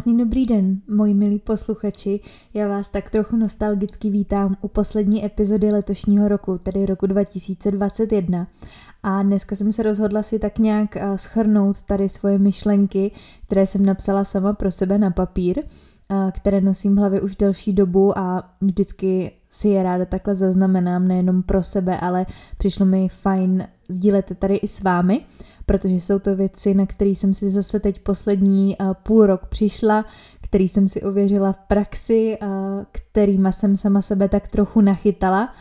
Krásný dobrý den, moji milí posluchači. Já vás tak trochu nostalgicky vítám u poslední epizody letošního roku, tedy roku 2021. A dneska jsem se rozhodla si tak nějak eh, schrnout tady svoje myšlenky, které jsem napsala sama pro sebe na papír, eh, které nosím v hlavě už delší dobu a vždycky si je ráda takhle zaznamenám, nejenom pro sebe, ale přišlo mi fajn sdílet tady i s vámi protože jsou to věci, na které jsem si zase teď poslední uh, půl rok přišla, který jsem si ověřila v praxi, uh, kterýma jsem sama sebe tak trochu nachytala.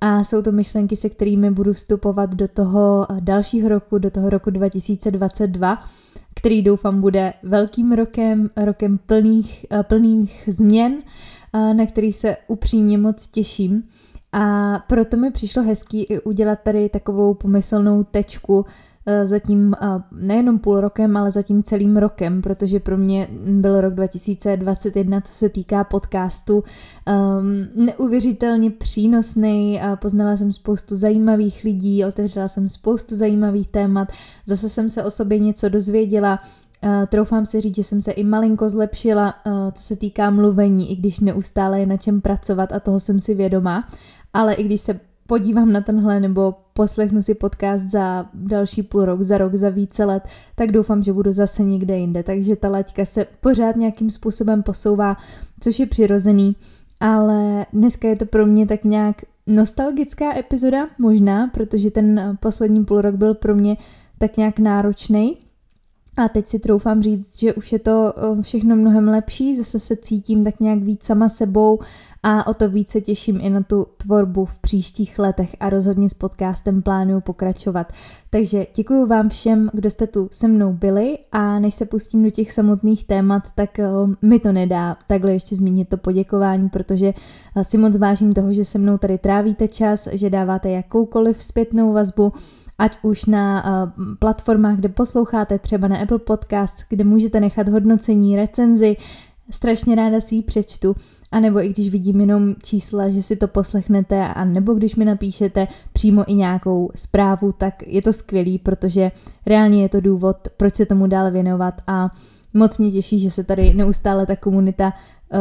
A jsou to myšlenky, se kterými budu vstupovat do toho uh, dalšího roku, do toho roku 2022, který doufám bude velkým rokem, rokem plných, plných změn, na který se upřímně moc těším. A proto mi přišlo hezký i udělat tady takovou pomyslnou tečku Eh, zatím eh, nejenom půl rokem, ale zatím celým rokem, protože pro mě byl rok 2021, co se týká podcastu, um, neuvěřitelně přínosný. Poznala jsem spoustu zajímavých lidí, otevřela jsem spoustu zajímavých témat, zase jsem se o sobě něco dozvěděla, Uh, troufám si říct, že jsem se i malinko zlepšila, uh, co se týká mluvení, i když neustále je na čem pracovat a toho jsem si vědomá. Ale i když se podívám na tenhle nebo poslechnu si podcast za další půl rok, za rok, za více let, tak doufám, že budu zase někde jinde. Takže ta laťka se pořád nějakým způsobem posouvá, což je přirozený, ale dneska je to pro mě tak nějak nostalgická epizoda, možná, protože ten poslední půl rok byl pro mě tak nějak náročný. A teď si troufám říct, že už je to všechno mnohem lepší, zase se cítím tak nějak víc sama sebou a o to více těším i na tu tvorbu v příštích letech a rozhodně s podcastem plánuju pokračovat. Takže děkuji vám všem, kdo jste tu se mnou byli a než se pustím do těch samotných témat, tak mi to nedá takhle ještě zmínit to poděkování, protože si moc vážím toho, že se mnou tady trávíte čas, že dáváte jakoukoliv zpětnou vazbu, ať už na uh, platformách, kde posloucháte, třeba na Apple Podcast, kde můžete nechat hodnocení, recenzi, strašně ráda si ji přečtu, a nebo i když vidím jenom čísla, že si to poslechnete, a nebo když mi napíšete přímo i nějakou zprávu, tak je to skvělý, protože reálně je to důvod, proč se tomu dál věnovat. A moc mě těší, že se tady neustále ta komunita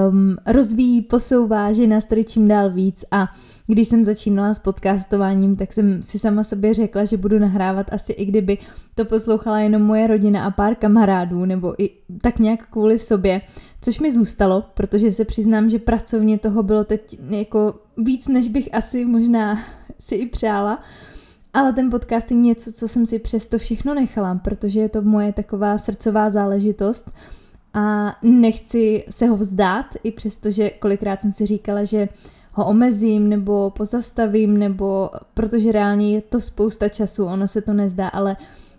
um, rozvíjí, posouvá, že nás tady čím dál víc a když jsem začínala s podcastováním, tak jsem si sama sobě řekla, že budu nahrávat asi i kdyby to poslouchala jenom moje rodina a pár kamarádů, nebo i tak nějak kvůli sobě, což mi zůstalo, protože se přiznám, že pracovně toho bylo teď jako víc, než bych asi možná si i přála. Ale ten podcast je něco, co jsem si přesto všechno nechala, protože je to moje taková srdcová záležitost a nechci se ho vzdát, i přesto, že kolikrát jsem si říkala, že ho omezím nebo pozastavím, nebo protože reálně je to spousta času, ono se to nezdá, ale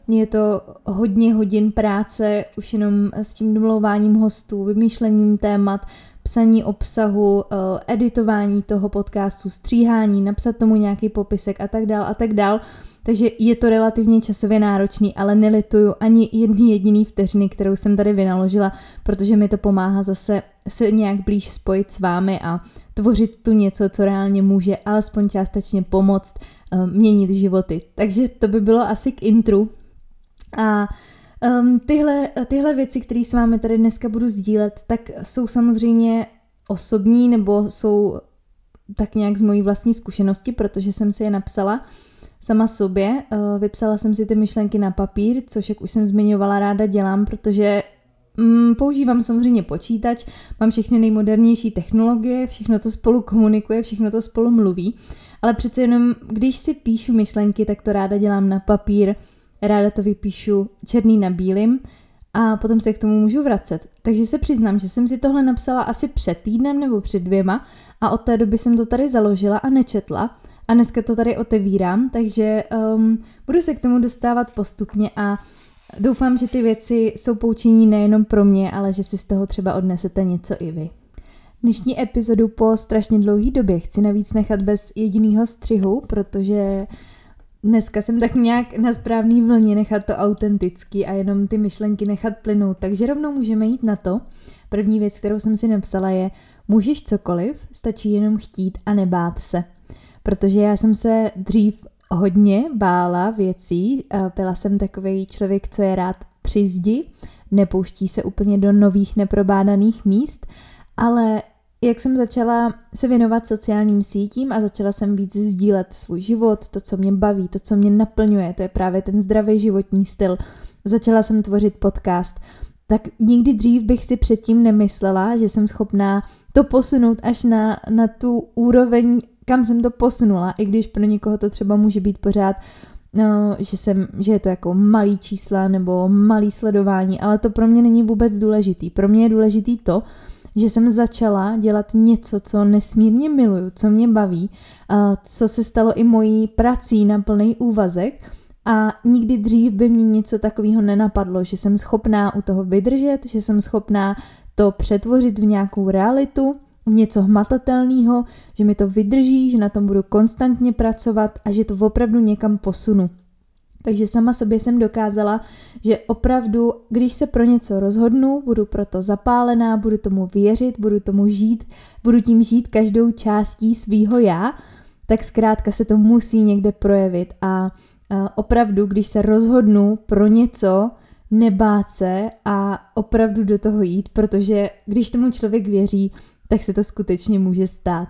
je to hodně hodin práce už jenom s tím domlouváním hostů, vymýšlením témat, psaní obsahu, eh, editování toho podcastu, stříhání, napsat tomu nějaký popisek a tak dál a tak dál. Takže je to relativně časově náročný, ale nelituju ani jedný jediný vteřiny, kterou jsem tady vynaložila, protože mi to pomáhá zase se nějak blíž spojit s vámi a tvořit tu něco, co reálně může alespoň částečně pomoct uh, měnit životy. Takže to by bylo asi k intru. A um, tyhle, tyhle věci, které s vámi tady dneska budu sdílet, tak jsou samozřejmě osobní nebo jsou tak nějak z mojí vlastní zkušenosti, protože jsem si je napsala sama sobě. Uh, vypsala jsem si ty myšlenky na papír, což, jak už jsem zmiňovala, ráda dělám, protože Mm, používám samozřejmě počítač, mám všechny nejmodernější technologie, všechno to spolu komunikuje, všechno to spolu mluví, ale přece jenom, když si píšu myšlenky, tak to ráda dělám na papír, ráda to vypíšu černý na bílým a potom se k tomu můžu vracet. Takže se přiznám, že jsem si tohle napsala asi před týdnem nebo před dvěma a od té doby jsem to tady založila a nečetla a dneska to tady otevírám, takže um, budu se k tomu dostávat postupně a Doufám, že ty věci jsou poučení nejenom pro mě, ale že si z toho třeba odnesete něco i vy. Dnešní epizodu po strašně dlouhé době chci navíc nechat bez jediného střihu, protože dneska jsem tak nějak na správný vlně nechat to autentický a jenom ty myšlenky nechat plynout, takže rovnou můžeme jít na to. První věc, kterou jsem si napsala je, můžeš cokoliv, stačí jenom chtít a nebát se. Protože já jsem se dřív hodně bála věcí. Byla jsem takový člověk, co je rád při zdi, nepouští se úplně do nových neprobádaných míst, ale jak jsem začala se věnovat sociálním sítím a začala jsem víc sdílet svůj život, to, co mě baví, to, co mě naplňuje, to je právě ten zdravý životní styl. Začala jsem tvořit podcast, tak nikdy dřív bych si předtím nemyslela, že jsem schopná to posunout až na, na tu úroveň, kam jsem to posunula, i když pro někoho to třeba může být pořád no, že, jsem, že je to jako malý čísla nebo malý sledování, ale to pro mě není vůbec důležitý. Pro mě je důležitý to, že jsem začala dělat něco, co nesmírně miluju, co mě baví, co se stalo i mojí prací na plný úvazek a nikdy dřív by mě něco takového nenapadlo, že jsem schopná u toho vydržet, že jsem schopná to přetvořit v nějakou realitu, něco hmatatelného, že mi to vydrží, že na tom budu konstantně pracovat a že to opravdu někam posunu. Takže sama sobě jsem dokázala, že opravdu, když se pro něco rozhodnu, budu proto zapálená, budu tomu věřit, budu tomu žít, budu tím žít každou částí svýho já, tak zkrátka se to musí někde projevit a opravdu, když se rozhodnu pro něco, nebát se a opravdu do toho jít, protože když tomu člověk věří, tak se to skutečně může stát.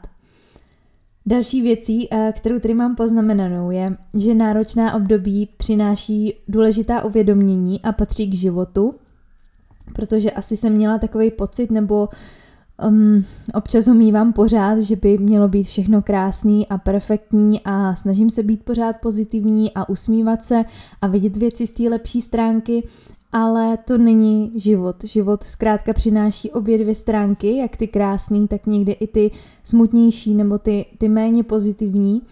Další věcí, eh, kterou tady mám poznamenanou, je, že náročná období přináší důležitá uvědomění a patří k životu, protože asi jsem měla takový pocit, nebo um, občas ho mývám pořád, že by mělo být všechno krásný a perfektní a snažím se být pořád pozitivní a usmívat se a vidět věci z té lepší stránky, ale to není život. Život zkrátka přináší obě dvě stránky, jak ty krásný, tak někdy i ty smutnější nebo ty, ty méně pozitivní.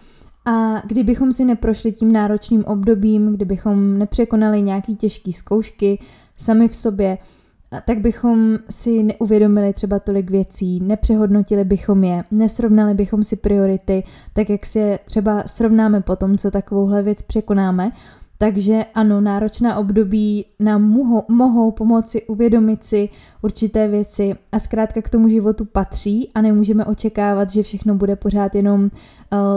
A kdybychom si neprošli tím náročným obdobím, kdybychom nepřekonali nějaký těžké zkoušky sami v sobě, tak bychom si neuvědomili třeba tolik věcí, nepřehodnotili bychom je, nesrovnali bychom si priority, tak jak si je třeba srovnáme potom, co takovouhle věc překonáme, takže ano, náročná období nám mohou, mohou pomoci uvědomit si určité věci a zkrátka k tomu životu patří a nemůžeme očekávat, že všechno bude pořád jenom uh,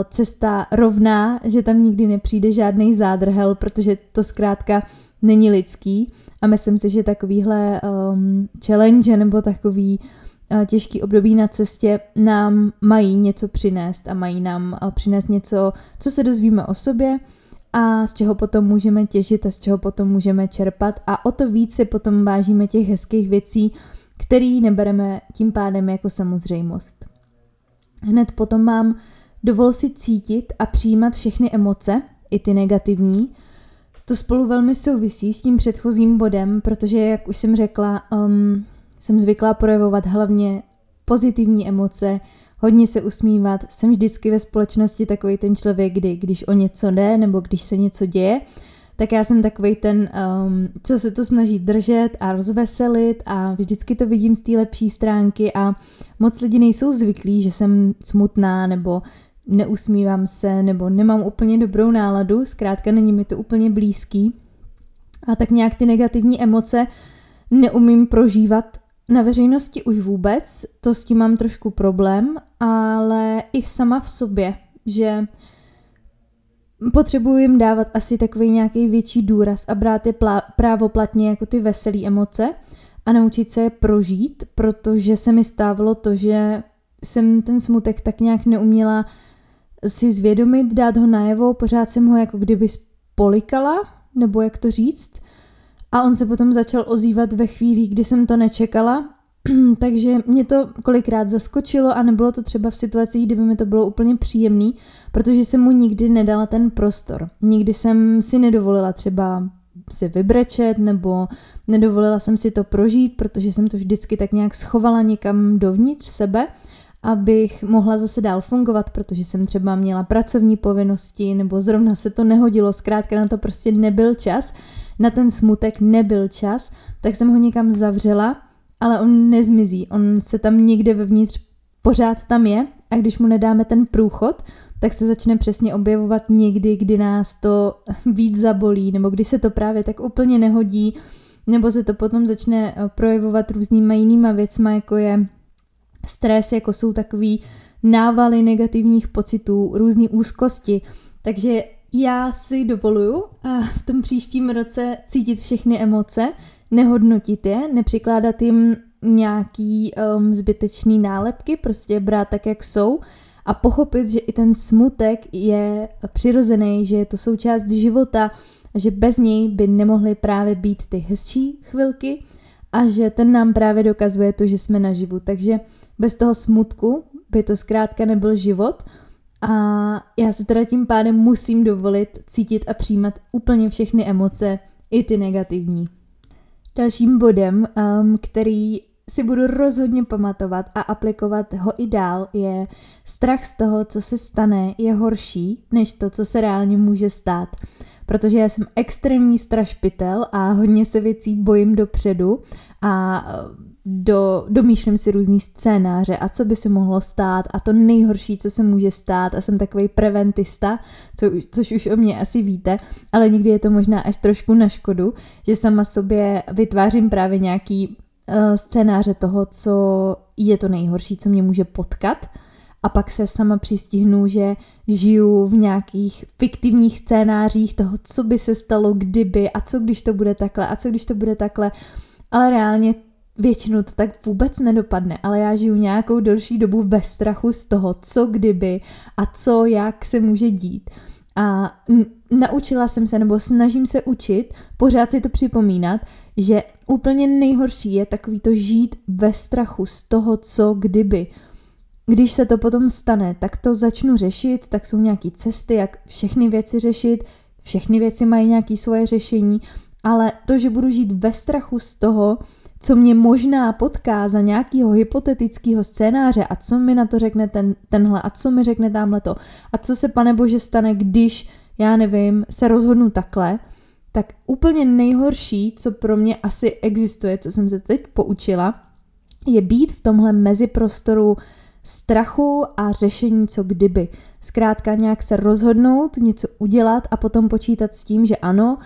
cesta rovná, že tam nikdy nepřijde žádný zádrhel, protože to zkrátka není lidský. A myslím si, že takovýhle um, challenge nebo takový uh, těžký období na cestě nám mají něco přinést a mají nám uh, přinést něco, co se dozvíme o sobě, a z čeho potom můžeme těžit a z čeho potom můžeme čerpat a o to víc si potom vážíme těch hezkých věcí, který nebereme tím pádem jako samozřejmost. Hned potom mám dovol si cítit a přijímat všechny emoce, i ty negativní. To spolu velmi souvisí s tím předchozím bodem, protože, jak už jsem řekla, um, jsem zvyklá projevovat hlavně pozitivní emoce, hodně se usmívat. Jsem vždycky ve společnosti takový ten člověk, kdy když o něco jde nebo když se něco děje, tak já jsem takový ten, um, co se to snaží držet a rozveselit a vždycky to vidím z té lepší stránky a moc lidi nejsou zvyklí, že jsem smutná nebo neusmívám se nebo nemám úplně dobrou náladu, zkrátka není mi to úplně blízký. A tak nějak ty negativní emoce neumím prožívat na veřejnosti už vůbec, to s tím mám trošku problém, ale i sama v sobě, že potřebuji jim dávat asi takový nějaký větší důraz a brát je plá- právoplatně jako ty veselé emoce a naučit se je prožít, protože se mi stávalo to, že jsem ten smutek tak nějak neuměla si zvědomit, dát ho najevo, pořád jsem ho jako kdyby spolikala, nebo jak to říct, a on se potom začal ozývat ve chvíli, kdy jsem to nečekala, takže mě to kolikrát zaskočilo a nebylo to třeba v situacích, kdyby mi to bylo úplně příjemný, protože jsem mu nikdy nedala ten prostor. Nikdy jsem si nedovolila třeba si vybrečet nebo nedovolila jsem si to prožít, protože jsem to vždycky tak nějak schovala někam dovnitř sebe, abych mohla zase dál fungovat, protože jsem třeba měla pracovní povinnosti nebo zrovna se to nehodilo, zkrátka na to prostě nebyl čas na ten smutek nebyl čas, tak jsem ho někam zavřela, ale on nezmizí, on se tam někde vevnitř pořád tam je a když mu nedáme ten průchod, tak se začne přesně objevovat někdy, kdy nás to víc zabolí, nebo kdy se to právě tak úplně nehodí, nebo se to potom začne eh, projevovat různýma jinýma věcma, jako je stres, jako jsou takový návaly negativních pocitů, různé úzkosti. Takže já si dovoluju v tom příštím roce cítit všechny emoce, nehodnotit je, nepřikládat jim nějaký um, zbytečný nálepky, prostě brát tak, jak jsou a pochopit, že i ten smutek je přirozený, že je to součást života, že bez něj by nemohly právě být ty hezčí chvilky a že ten nám právě dokazuje to, že jsme naživu. Takže bez toho smutku by to zkrátka nebyl život a já se teda tím pádem musím dovolit cítit a přijímat úplně všechny emoce, i ty negativní. Dalším bodem, um, který si budu rozhodně pamatovat a aplikovat ho i dál, je strach z toho, co se stane, je horší, než to, co se reálně může stát. Protože já jsem extrémní strašpitel a hodně se věcí bojím dopředu a do, domýšlím si různý scénáře a co by se mohlo stát a to nejhorší, co se může stát a jsem takový preventista, co, což už o mě asi víte, ale někdy je to možná až trošku na škodu, že sama sobě vytvářím právě nějaký uh, scénáře toho, co je to nejhorší, co mě může potkat. A pak se sama přistihnu, že žiju v nějakých fiktivních scénářích toho, co by se stalo kdyby a co když to bude takhle a co když to bude takhle, ale reálně většinou to tak vůbec nedopadne, ale já žiju nějakou delší dobu ve strachu z toho, co kdyby a co jak se může dít. A naučila jsem se, nebo snažím se učit, pořád si to připomínat, že úplně nejhorší je takový to žít ve strachu z toho, co kdyby. Když se to potom stane, tak to začnu řešit, tak jsou nějaké cesty, jak všechny věci řešit, všechny věci mají nějaké svoje řešení, ale to, že budu žít ve strachu z toho, co mě možná potká za nějakého hypotetického scénáře a co mi na to řekne ten, tenhle a co mi řekne tamhle to a co se pane bože stane, když, já nevím, se rozhodnu takhle, tak úplně nejhorší, co pro mě asi existuje, co jsem se teď poučila, je být v tomhle meziprostoru strachu a řešení co kdyby. Zkrátka nějak se rozhodnout, něco udělat a potom počítat s tím, že ano,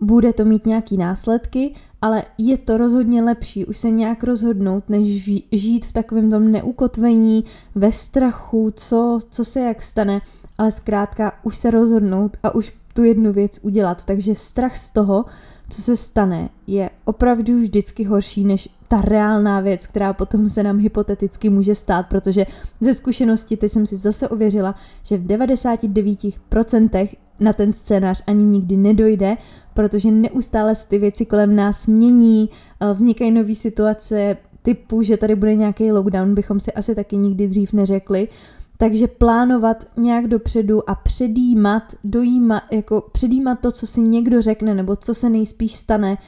bude to mít nějaký následky, ale je to rozhodně lepší už se nějak rozhodnout, než žít v takovém tom neukotvení, ve strachu, co, co se jak stane, ale zkrátka už se rozhodnout a už tu jednu věc udělat. Takže strach z toho, co se stane, je opravdu vždycky horší než ta reálná věc, která potom se nám hypoteticky může stát, protože ze zkušenosti teď jsem si zase ověřila, že v 99% na ten scénář ani nikdy nedojde, protože neustále se ty věci kolem nás mění, eh, vznikají nové situace typu, že tady bude nějaký lockdown, bychom si asi taky nikdy dřív neřekli. Takže plánovat nějak dopředu a předjímat, dojímat, jako předjímat to, co si někdo řekne nebo co se nejspíš stane,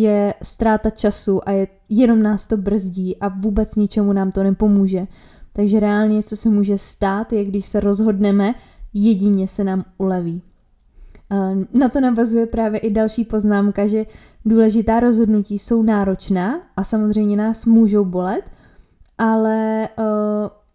je ztráta času a je, jenom nás to brzdí a vůbec ničemu nám to nepomůže. Takže reálně, co se může stát, je, když se rozhodneme, jedině se nám uleví. Na to navazuje právě i další poznámka, že důležitá rozhodnutí jsou náročná a samozřejmě nás můžou bolet, ale uh,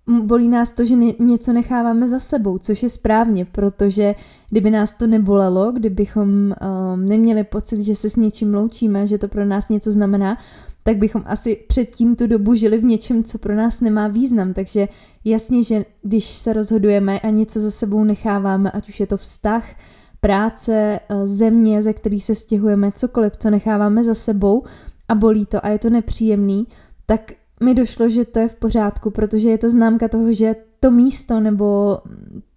bolí nás to, že něco necháváme za sebou, což je správně, protože kdyby nás to nebolelo, kdybychom um, neměli pocit, že se s něčím loučíme, že to pro nás něco znamená, tak bychom asi předtím tu dobu žili v něčem, co pro nás nemá význam. Takže jasně, že když se rozhodujeme a něco za sebou necháváme, ať už je to vztah, práce, eh, země, ze kterých se stěhujeme, cokoliv, co necháváme za sebou a bolí to a je to nepříjemný, tak mi došlo, že to je v pořádku, protože je to známka toho, že to místo nebo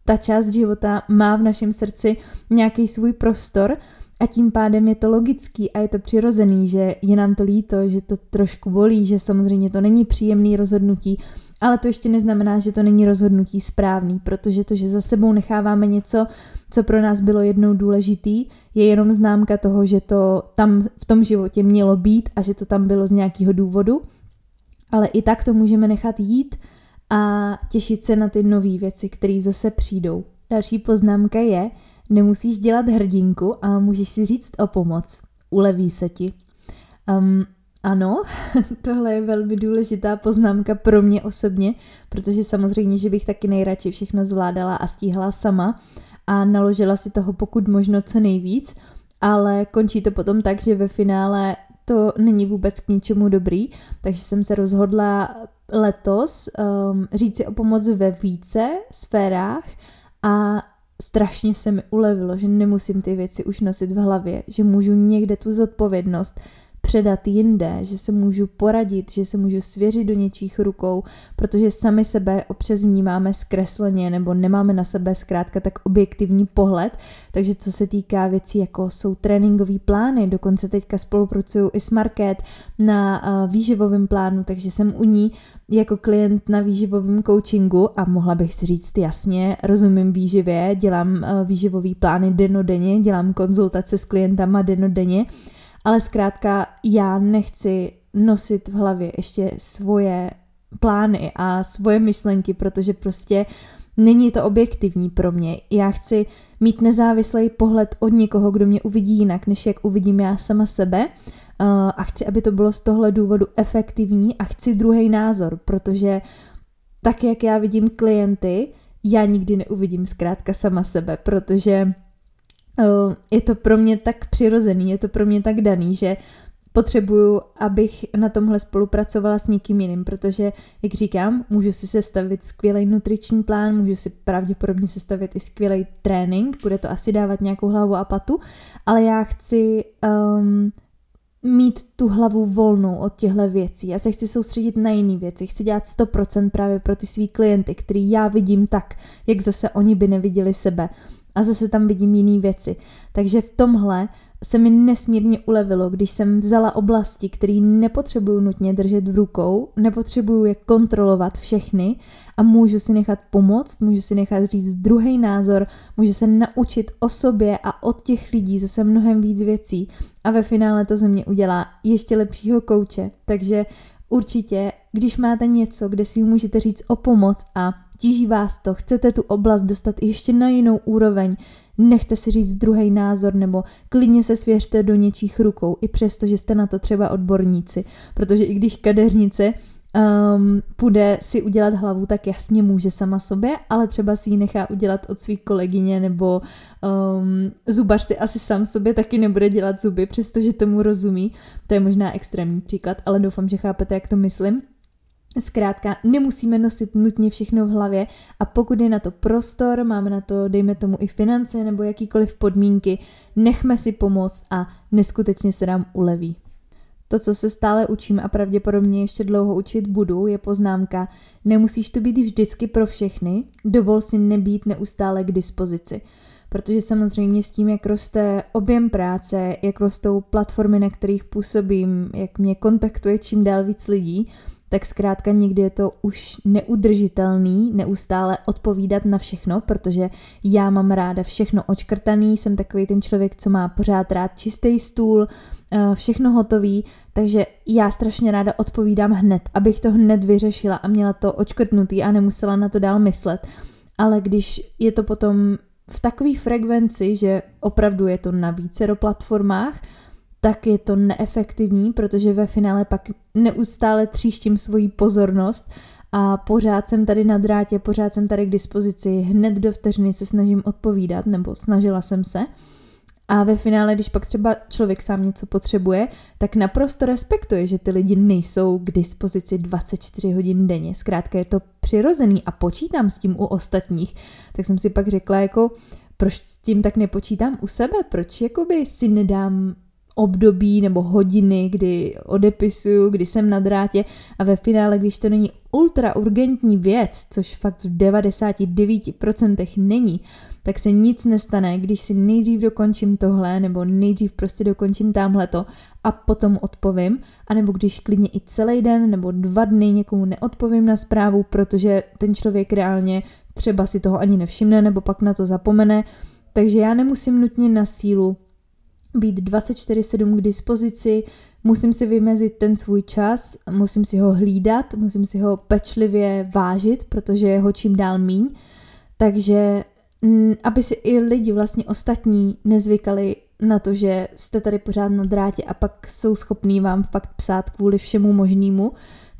ta část života má v našem srdci nějaký svůj prostor a tím pádem je to logický a je to přirozený, že je nám to líto, že to trošku bolí, že samozřejmě to není příjemný rozhodnutí, ale to ještě neznamená, že to není rozhodnutí správný, protože to, že za sebou necháváme něco, co pro nás bylo jednou důležitý, je jenom známka toho, že to tam v tom životě mělo být a že to tam bylo z nějakého důvodu. Ale i tak to můžeme nechat jít a těšit se na ty nové věci, které zase přijdou. Další poznámka je, nemusíš dělat hrdinku a můžeš si říct o pomoc. Uleví se ti. Um, ano, tohle je velmi důležitá poznámka pro mě osobně, protože samozřejmě, že bych taky nejradši všechno zvládala a stíhala sama a naložila si toho pokud možno co nejvíc, ale končí to potom tak, že ve finále to není vůbec k ničemu dobrý, takže jsem se rozhodla letos um, říct si o pomoc ve více sférách a strašně se mi ulevilo, že nemusím ty věci už nosit v hlavě, že můžu někde tu zodpovědnost předat jinde, že se můžu poradit, že se můžu svěřit do něčích rukou, protože sami sebe občas vnímáme zkresleně nebo nemáme na sebe zkrátka tak objektivní pohled, takže co se týká věcí jako jsou tréninkové plány, dokonce teďka spolupracuju i s Market na uh, výživovém plánu, takže jsem u ní jako klient na výživovém coachingu a mohla bych si říct jasně, rozumím výživě, dělám uh, výživový plány denodenně, dělám konzultace s klientama denodenně, ale zkrátka já nechci nosit v hlavě ještě svoje plány a svoje myšlenky, protože prostě není to objektivní pro mě. Já chci mít nezávislý pohled od někoho, kdo mě uvidí jinak, než jak uvidím já sama sebe uh, a chci, aby to bylo z tohle důvodu efektivní a chci druhý názor, protože tak, jak já vidím klienty, já nikdy neuvidím zkrátka sama sebe, protože je to pro mě tak přirozený, je to pro mě tak daný, že potřebuju, abych na tomhle spolupracovala s někým jiným, protože, jak říkám, můžu si sestavit skvělý nutriční plán, můžu si pravděpodobně sestavit i skvělý trénink, bude to asi dávat nějakou hlavu a patu, ale já chci um, mít tu hlavu volnou od těchto věcí. Já se chci soustředit na jiné věci. Chci dělat 100% právě pro ty svý klienty, který já vidím tak, jak zase oni by neviděli sebe. A zase tam vidím jiné věci. Takže v tomhle se mi nesmírně ulevilo, když jsem vzala oblasti, které nepotřebuju nutně držet v rukou, nepotřebuju je kontrolovat všechny a můžu si nechat pomoct, můžu si nechat říct druhý názor, můžu se naučit o sobě a od těch lidí zase mnohem víc věcí a ve finále to ze mě udělá ještě lepšího kouče. Takže určitě, když máte něco, kde si můžete říct o pomoc a tíží vás to, chcete tu oblast dostat ještě na jinou úroveň, nechte si říct druhý názor nebo klidně se svěřte do něčích rukou, i přesto, že jste na to třeba odborníci. Protože i když kadeřnice um, půjde si udělat hlavu, tak jasně může sama sobě, ale třeba si ji nechá udělat od svých kolegyně nebo um, zubař si asi sám sobě taky nebude dělat zuby, přestože tomu rozumí. To je možná extrémní příklad, ale doufám, že chápete, jak to myslím. Zkrátka, nemusíme nosit nutně všechno v hlavě a pokud je na to prostor, máme na to, dejme tomu i finance nebo jakýkoliv podmínky, nechme si pomoct a neskutečně se nám uleví. To, co se stále učím a pravděpodobně ještě dlouho učit budu, je poznámka nemusíš to být vždycky pro všechny, dovol si nebýt neustále k dispozici. Protože samozřejmě s tím, jak roste objem práce, jak rostou platformy, na kterých působím, jak mě kontaktuje čím dál víc lidí, tak zkrátka někdy je to už neudržitelný neustále odpovídat na všechno, protože já mám ráda všechno očkrtaný, jsem takový ten člověk, co má pořád rád čistý stůl, eh, všechno hotový, takže já strašně ráda odpovídám hned, abych to hned vyřešila a měla to očkrtnutý a nemusela na to dál myslet. Ale když je to potom v takové frekvenci, že opravdu je to na vícero platformách, tak je to neefektivní, protože ve finále pak neustále tříštím svoji pozornost a pořád jsem tady na drátě, pořád jsem tady k dispozici, hned do vteřiny se snažím odpovídat, nebo snažila jsem se. A ve finále, když pak třeba člověk sám něco potřebuje, tak naprosto respektuje, že ty lidi nejsou k dispozici 24 hodin denně. Zkrátka je to přirozený a počítám s tím u ostatních. Tak jsem si pak řekla jako, proč s tím tak nepočítám u sebe? Proč jakoby si nedám období nebo hodiny, kdy odepisuju, kdy jsem na drátě a ve finále, když to není ultra urgentní věc, což fakt v 99% není, tak se nic nestane, když si nejdřív dokončím tohle, nebo nejdřív prostě dokončím tamhleto a potom odpovím, anebo když klidně i celý den nebo dva dny někomu neodpovím na zprávu, protože ten člověk reálně třeba si toho ani nevšimne, nebo pak na to zapomene, takže já nemusím nutně na sílu být 24-7 k dispozici, musím si vymezit ten svůj čas, musím si ho hlídat, musím si ho pečlivě vážit, protože je ho čím dál míň. Takže aby si i lidi vlastně ostatní nezvykali na to, že jste tady pořád na drátě a pak jsou schopní vám fakt psát kvůli všemu možnému,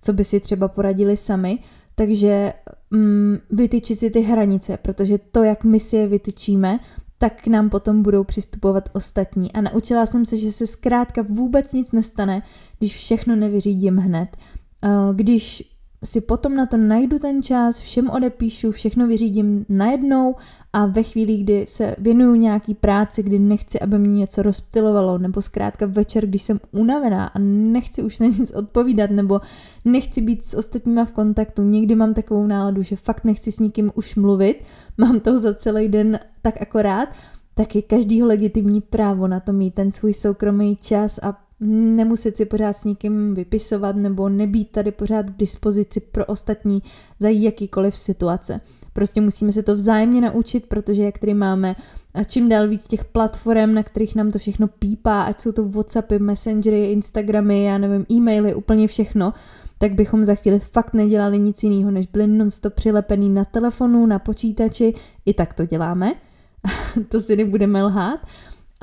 co by si třeba poradili sami. Takže mm, vytyčit si ty hranice, protože to, jak my si je vytyčíme, tak k nám potom budou přistupovat ostatní. A naučila jsem se, že se zkrátka vůbec nic nestane, když všechno nevyřídím hned. Eh, když si potom na to najdu ten čas, všem odepíšu, všechno vyřídím najednou a ve chvíli, kdy se věnuju nějaký práci, kdy nechci, aby mě něco rozptilovalo, nebo zkrátka večer, když jsem unavená a nechci už na nic odpovídat, nebo nechci být s ostatníma v kontaktu, někdy mám takovou náladu, že fakt nechci s nikým už mluvit, mám to za celý den tak akorát, tak je každýho legitimní právo na to mít ten svůj soukromý čas a nemuset si pořád s někým vypisovat nebo nebýt tady pořád k dispozici pro ostatní za jakýkoliv situace. Prostě musíme se to vzájemně naučit, protože jak tady máme čím dál víc těch platform, na kterých nám to všechno pípá, ať jsou to Whatsappy, Messengery, Instagramy, já nevím, e-maily, úplně všechno, tak bychom za chvíli fakt nedělali nic jiného, než byli non-stop přilepený na telefonu, na počítači, i tak to děláme, to si nebudeme lhát,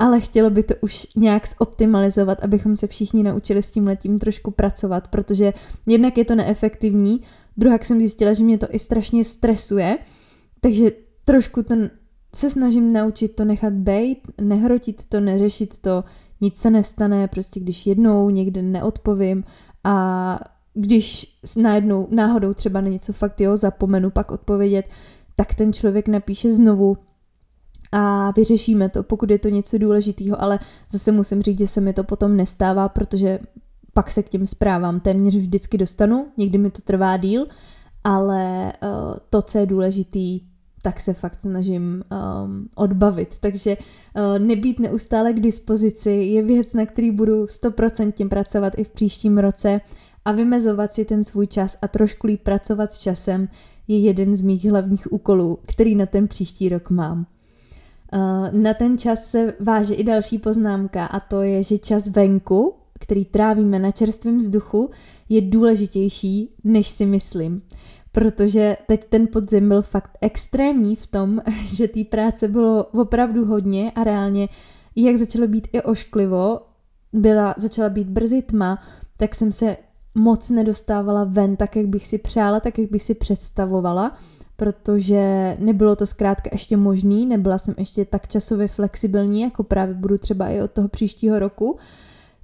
ale chtělo by to už nějak zoptimalizovat, abychom se všichni naučili s tím letím trošku pracovat, protože jednak je to neefektivní, druhá jsem zjistila, že mě to i strašně stresuje, takže trošku to se snažím naučit to nechat bejt, nehrotit to, neřešit to, nic se nestane, prostě když jednou někde neodpovím a když najednou náhodou třeba na něco fakt jo zapomenu pak odpovědět, tak ten člověk napíše znovu a vyřešíme to, pokud je to něco důležitého, ale zase musím říct, že se mi to potom nestává, protože pak se k těm zprávám téměř vždycky dostanu, někdy mi to trvá díl, ale uh, to, co je důležitý, tak se fakt snažím um, odbavit. Takže uh, nebýt neustále k dispozici je věc, na který budu 100% pracovat i v příštím roce a vymezovat si ten svůj čas a trošku líp pracovat s časem je jeden z mých hlavních úkolů, který na ten příští rok mám. Uh, na ten čas se váže i další poznámka a to je, že čas venku, který trávíme na čerstvém vzduchu, je důležitější, než si myslím. Protože teď ten podzim byl fakt extrémní v tom, že té práce bylo opravdu hodně a reálně, jak začalo být i ošklivo, byla, začala být brzy tma, tak jsem se moc nedostávala ven tak, jak bych si přála, tak, jak bych si představovala protože nebylo to zkrátka ještě možný, nebyla jsem ještě tak časově flexibilní, jako právě budu třeba i od toho příštího roku,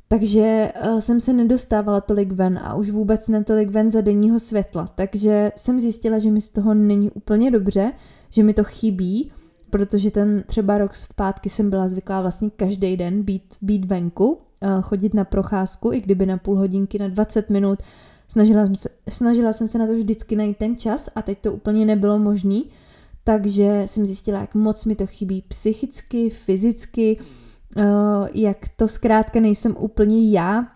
takže uh, jsem se nedostávala tolik ven a už vůbec ne tolik ven za denního světla, takže jsem zjistila, že mi z toho není úplně dobře, že mi to chybí, protože ten třeba rok zpátky jsem byla zvyklá vlastně každý den být, být venku, uh, chodit na procházku, i kdyby na půl hodinky, na 20 minut, Snažila jsem, se, snažila jsem se na to vždycky najít ten čas a teď to úplně nebylo možný, takže jsem zjistila, jak moc mi to chybí psychicky, fyzicky, uh, jak to zkrátka nejsem úplně já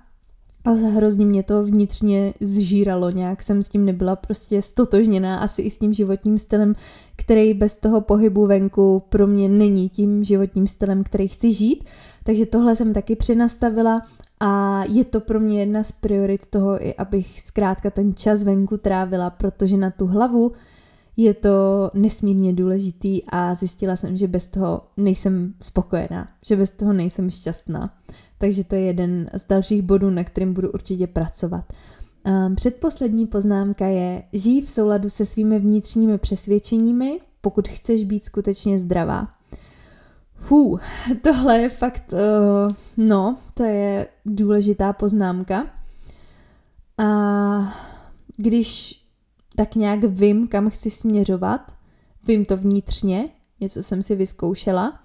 a hrozně mě to vnitřně zžíralo, nějak jsem s tím nebyla prostě stotožněná, asi i s tím životním stylem, který bez toho pohybu venku pro mě není tím životním stylem, který chci žít. Takže tohle jsem taky přenastavila a je to pro mě jedna z priorit toho, i abych zkrátka ten čas venku trávila, protože na tu hlavu je to nesmírně důležitý a zjistila jsem, že bez toho nejsem spokojená, že bez toho nejsem šťastná. Takže to je jeden z dalších bodů, na kterým budu určitě pracovat. Um, předposlední poznámka je, žij v souladu se svými vnitřními přesvědčeními, pokud chceš být skutečně zdravá. Fú, tohle je fakt, uh, no, to je důležitá poznámka. A když tak nějak vím, kam chci směřovat, vím to vnitřně, něco jsem si vyzkoušela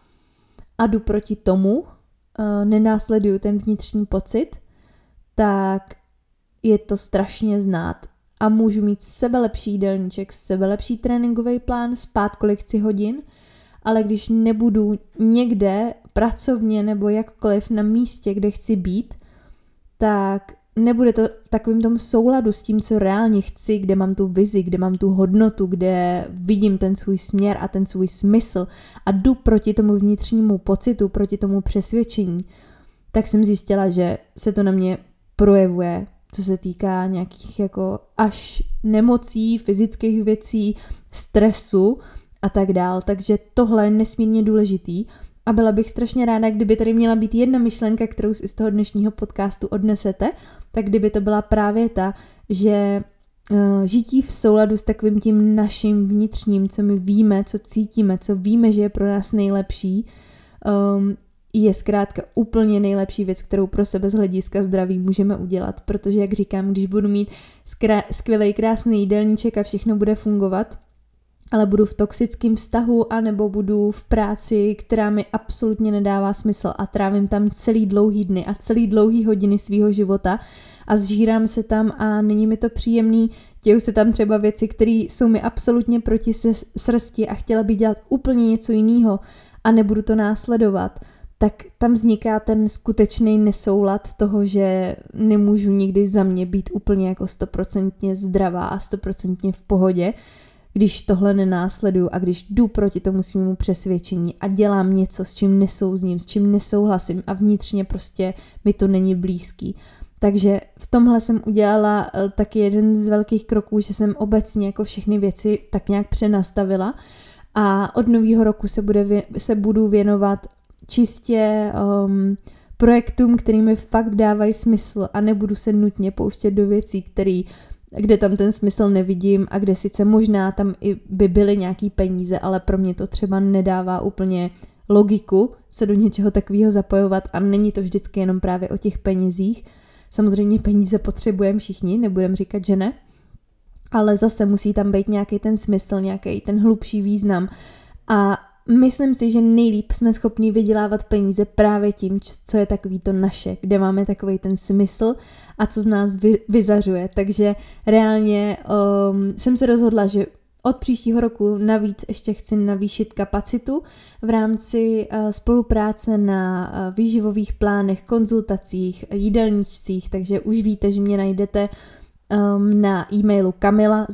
a jdu proti tomu, uh, nenásleduju ten vnitřní pocit, tak je to strašně znát a můžu mít sebe lepší jídelníček, sebe lepší tréninkový plán, spát kolik chci hodin – ale když nebudu někde pracovně nebo jakkoliv na místě, kde chci být, tak nebude to takovým tom souladu s tím, co reálně chci, kde mám tu vizi, kde mám tu hodnotu, kde vidím ten svůj směr a ten svůj smysl a jdu proti tomu vnitřnímu pocitu, proti tomu přesvědčení, tak jsem zjistila, že se to na mě projevuje, co se týká nějakých jako až nemocí, fyzických věcí, stresu, a tak dál. Takže tohle je nesmírně důležitý a byla bych strašně ráda, kdyby tady měla být jedna myšlenka, kterou si z toho dnešního podcastu odnesete, tak kdyby to byla právě ta, že uh, žití v souladu s takovým tím naším vnitřním, co my víme, co cítíme, co víme, že je pro nás nejlepší, um, je zkrátka úplně nejlepší věc, kterou pro sebe z hlediska zdraví můžeme udělat, protože, jak říkám, když budu mít skvělý, krásný jídelníček a všechno bude fungovat, ale budu v toxickém vztahu, anebo budu v práci, která mi absolutně nedává smysl a trávím tam celý dlouhý dny a celý dlouhý hodiny svého života a zžírám se tam a není mi to příjemný, dějou se tam třeba věci, které jsou mi absolutně proti srsti a chtěla bych dělat úplně něco jiného a nebudu to následovat, tak tam vzniká ten skutečný nesoulad toho, že nemůžu nikdy za mě být úplně jako stoprocentně zdravá a stoprocentně v pohodě, když tohle nenásleduju a když jdu proti tomu svýmu přesvědčení a dělám něco, s čím nesouzním, s čím nesouhlasím a vnitřně prostě mi to není blízký. Takže v tomhle jsem udělala eh, taky jeden z velkých kroků, že jsem obecně jako všechny věci tak nějak přenastavila a od nového roku se, bude, se budu věnovat čistě um, projektům, který mi fakt dávají smysl a nebudu se nutně pouštět do věcí, který, kde tam ten smysl nevidím a kde sice možná tam i by byly nějaký peníze, ale pro mě to třeba nedává úplně logiku se do něčeho takového zapojovat a není to vždycky jenom právě o těch penězích. Samozřejmě peníze potřebujeme všichni, nebudem říkat, že ne, ale zase musí tam být nějaký ten smysl, nějaký ten hlubší význam a myslím si, že nejlíp jsme schopni vydělávat peníze právě tím, co je takový to naše, kde máme takový ten smysl a co z nás vy, vyzařuje. Takže reálně um, jsem se rozhodla, že od příštího roku navíc ještě chci navýšit kapacitu v rámci uh, spolupráce na uh, výživových plánech, konzultacích, jídelníčcích, takže už víte, že mě najdete um, na e-mailu kamila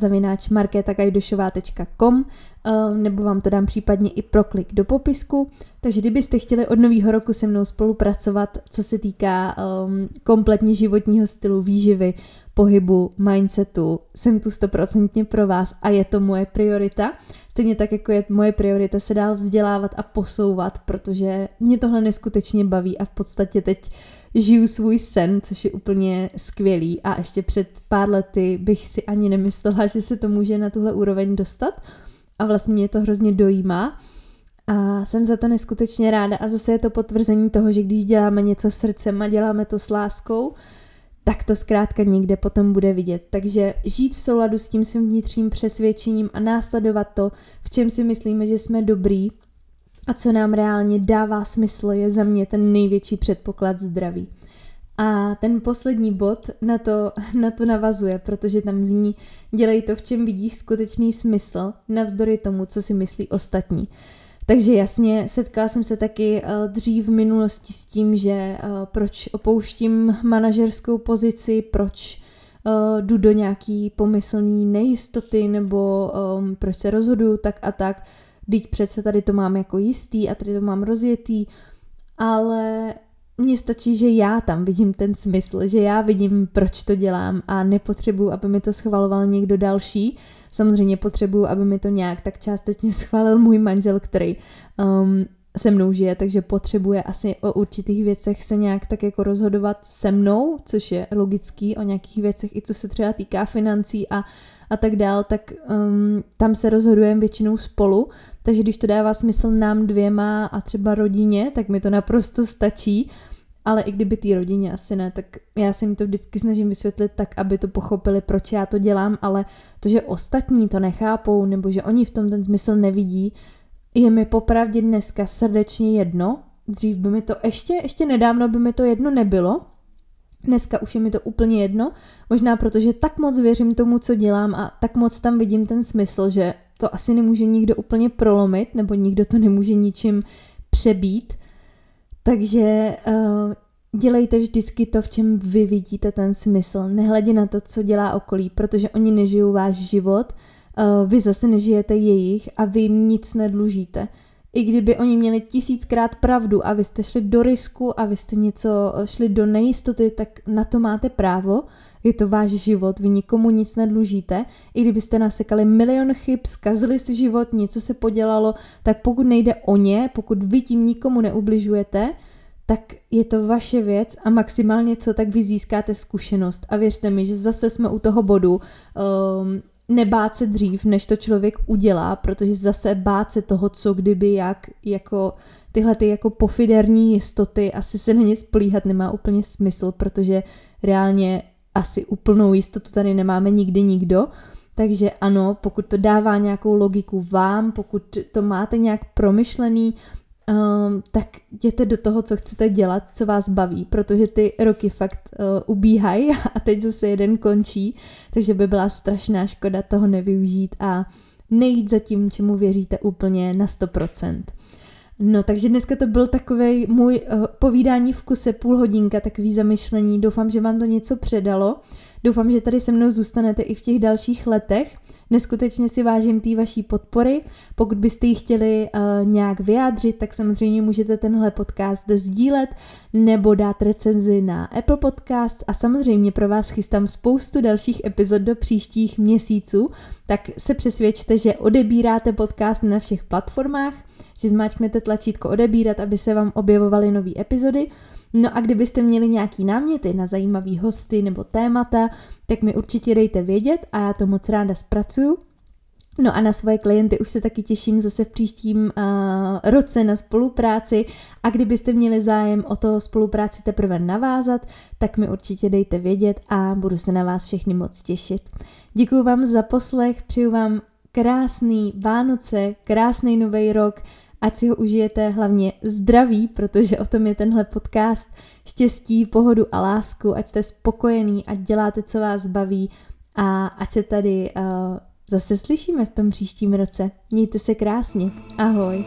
um, nebo vám to dám případně i pro klik do popisku. Takže kdybyste chtěli od nového roku se mnou spolupracovat, co se týká um, kompletně životního stylu, výživy, pohybu, mindsetu, jsem tu stoprocentně pro vás a je to moje priorita. Stejně tak, jako je moje priorita se dál vzdělávat a posouvat, protože mě tohle neskutečně baví a v podstatě teď žiju svůj sen, což je úplně skvělý. A ještě před pár lety bych si ani nemyslela, že se to může na tuhle úroveň dostat. A vlastně mě to hrozně dojímá. A jsem za to neskutečně ráda a zase je to potvrzení toho, že když děláme něco srdcem a děláme to s láskou, tak to zkrátka někde potom bude vidět. Takže žít v souladu s tím svým vnitřním přesvědčením a následovat to, v čem si myslíme, že jsme dobrý a co nám reálně dává smysl, je za mě ten největší předpoklad zdraví. A ten poslední bod na to, na to navazuje, protože tam zní, dělej to, v čem vidíš skutečný smysl, navzdory tomu, co si myslí ostatní. Takže jasně, setkala jsem se taky uh, dřív v minulosti s tím, že uh, proč opouštím manažerskou pozici, proč uh, jdu do nějaký pomyslný nejistoty, nebo proč se rozhoduju tak a tak. Teď přece tady to mám jako jistý a tady to mám rozjetý, ale mně stačí, že já tam vidím ten smysl, že já vidím, proč to dělám a nepotřebuju, aby mi to schvaloval někdo další. Samozřejmě potřebuju, aby mi to nějak tak částečně schválil můj manžel, který um, se mnou žije, takže potřebuje asi o určitých věcech se nějak tak jako rozhodovat se mnou, což je logický, o nějakých věcech, i co se třeba týká financí a, a tak dál, tak um, tam se rozhodujeme většinou spolu, takže když to dává smysl nám dvěma a třeba rodině, tak mi to naprosto stačí, ale i kdyby té rodině asi ne, tak já se jim to vždycky snažím vysvětlit tak, aby to pochopili, proč já to dělám, ale to, že ostatní to nechápou, nebo že oni v tom ten smysl nevidí, je mi popravdě dneska srdečně jedno. Dřív by mi to ještě, ještě nedávno by mi to jedno nebylo, Dneska už je mi to úplně jedno, možná protože tak moc věřím tomu, co dělám a tak moc tam vidím ten smysl, že to asi nemůže nikdo úplně prolomit, nebo nikdo to nemůže ničím přebít. Takže uh, dělejte vždycky to, v čem vy vidíte ten smysl. Nehledě na to, co dělá okolí, protože oni nežijou váš život, uh, vy zase nežijete jejich a vy jim nic nedlužíte. I kdyby oni měli tisíckrát pravdu a vy jste šli do risku a vy jste něco šli do nejistoty, tak na to máte právo. Je to váš život, vy nikomu nic nedlužíte. I kdybyste nasekali milion chyb, zkazili si život, něco se podělalo, tak pokud nejde o ně, pokud vy tím nikomu neubližujete, tak je to vaše věc a maximálně co, tak vy získáte zkušenost. A věřte mi, že zase jsme u toho bodu, um, nebát se dřív, než to člověk udělá, protože zase bát se toho, co kdyby, jak, jako tyhle ty jako pofiderní jistoty, asi se na ně spolíhat nemá úplně smysl, protože reálně asi úplnou jistotu tady nemáme nikdy nikdo. Takže ano, pokud to dává nějakou logiku vám, pokud to máte nějak promyšlený, um, tak jděte do toho, co chcete dělat, co vás baví, protože ty roky fakt uh, ubíhají a teď zase jeden končí, takže by byla strašná škoda toho nevyužít a nejít za tím, čemu věříte úplně na 100%. No, takže dneska to byl takový můj uh, povídání v kuse půl hodinka, takový zamyšlení. Doufám, že vám to něco předalo. Doufám, že tady se mnou zůstanete i v těch dalších letech. Neskutečně si vážím té vaší podpory. Pokud byste ji chtěli uh, nějak vyjádřit, tak samozřejmě můžete tenhle podcast sdílet nebo dát recenzi na Apple Podcast a samozřejmě pro vás chystám spoustu dalších epizod do příštích měsíců, tak se přesvědčte, že odebíráte podcast na všech platformách, že zmáčknete tlačítko odebírat, aby se vám objevovaly nové epizody. No a kdybyste měli nějaký náměty na zajímavý hosty nebo témata, tak mi určitě dejte vědět a já to moc ráda zpracuju. No a na svoje klienty už se taky těším zase v příštím uh, roce na spolupráci a kdybyste měli zájem o to spolupráci teprve navázat, tak mi určitě dejte vědět a budu se na vás všechny moc těšit. Děkuji vám za poslech, přeju vám krásný Vánoce, krásný nový rok, ať si ho užijete hlavně zdraví, protože o tom je tenhle podcast, štěstí, pohodu a lásku, ať jste spokojení, ať děláte, co vás baví a ať se tady uh, zase slyšíme v tom příštím roce. Mějte se krásně. Ahoj.